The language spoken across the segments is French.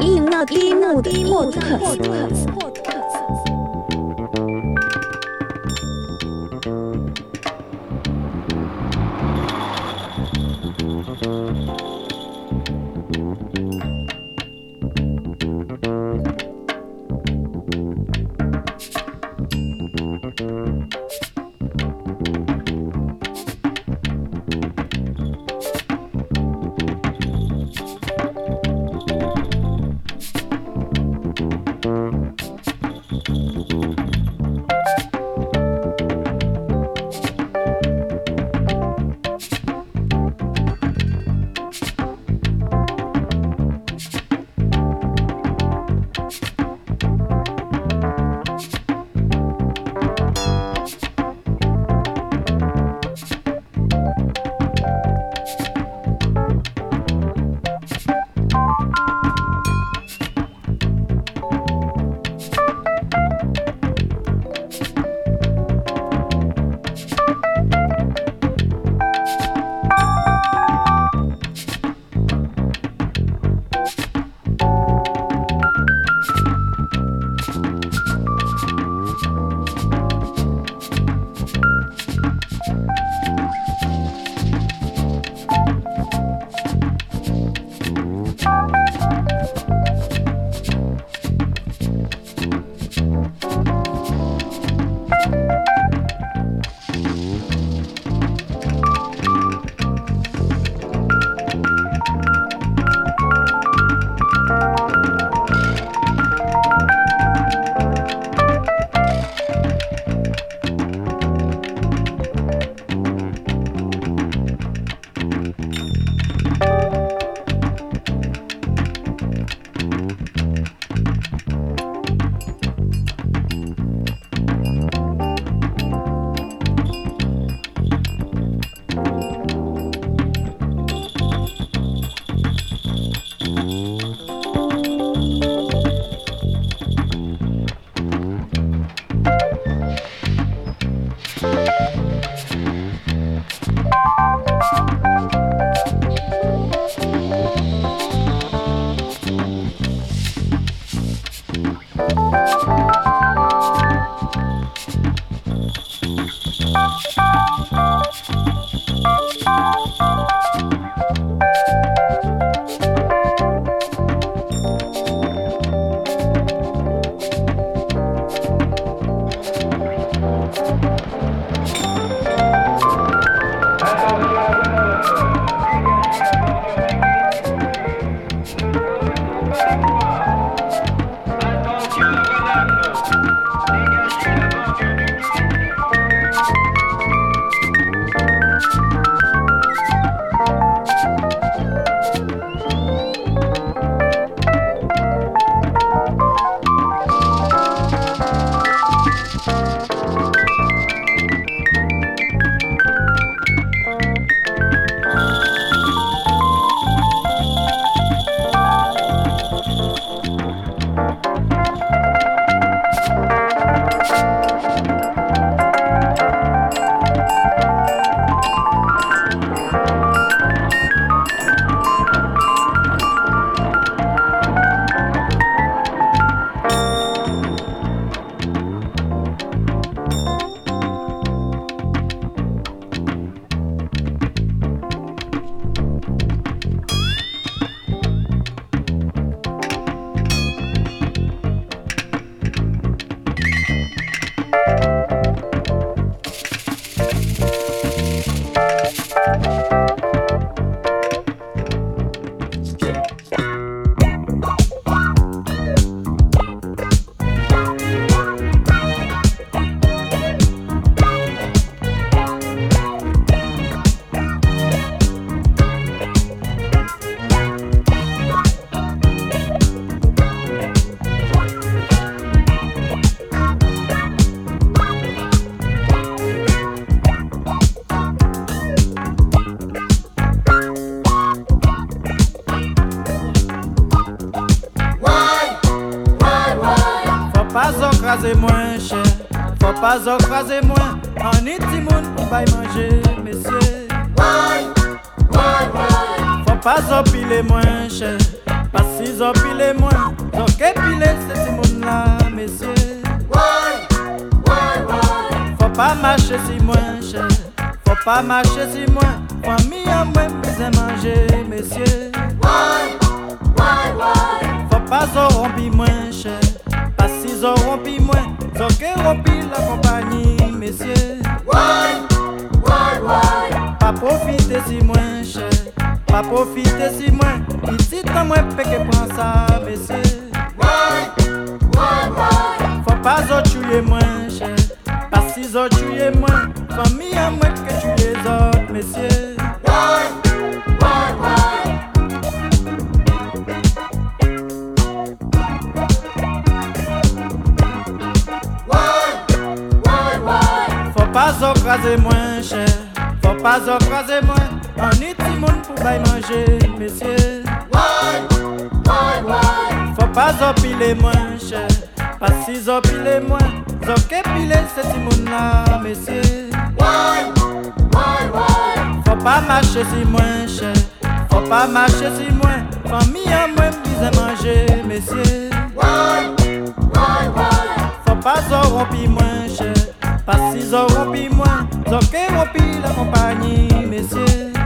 伊诺蒂莫蒂莫特。 pas encrasé moins, en nid moun pour pas manger, messieurs. Oui, oui, oui. Faut pas empiler moins, cher. Pas si empiler moins, donc épiler ces simon là, messieurs. Oui, oui, oui. Faut pas marcher si moins, cher. Faut pas marcher si moins, famille en moins, mais à manger, messieurs. Oui, oui, oui. Faut pas en moins, cher. Pas si en moins, donc épiler la moins messieurs. Pas profiter si moins cher, pas profiter si moins. Ici, t'as moins péché prend ça, messieurs. Faut pas tuer moins cher, pas si tuer moins. Famille à moins que tu les autres, messieurs. Faut pas ocraser moins cher. Faut pas ocraser moins, on est tout monde pour bailler manger, messieurs. Faut pas empiler moins cher, pas si empiler moins, donc épiler c'est tout monde là, messieurs. Faut pas marcher si moins cher, faut pas marcher si moins, famille à moins à manger, messieurs. Faut pas rompi moins cher, pas si rompi moins, donc rompi la compagnie, messieurs.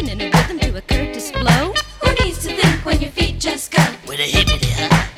And a rhythm to a Curtis blow. Who needs to think when your feet just go with a hippity?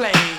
Play.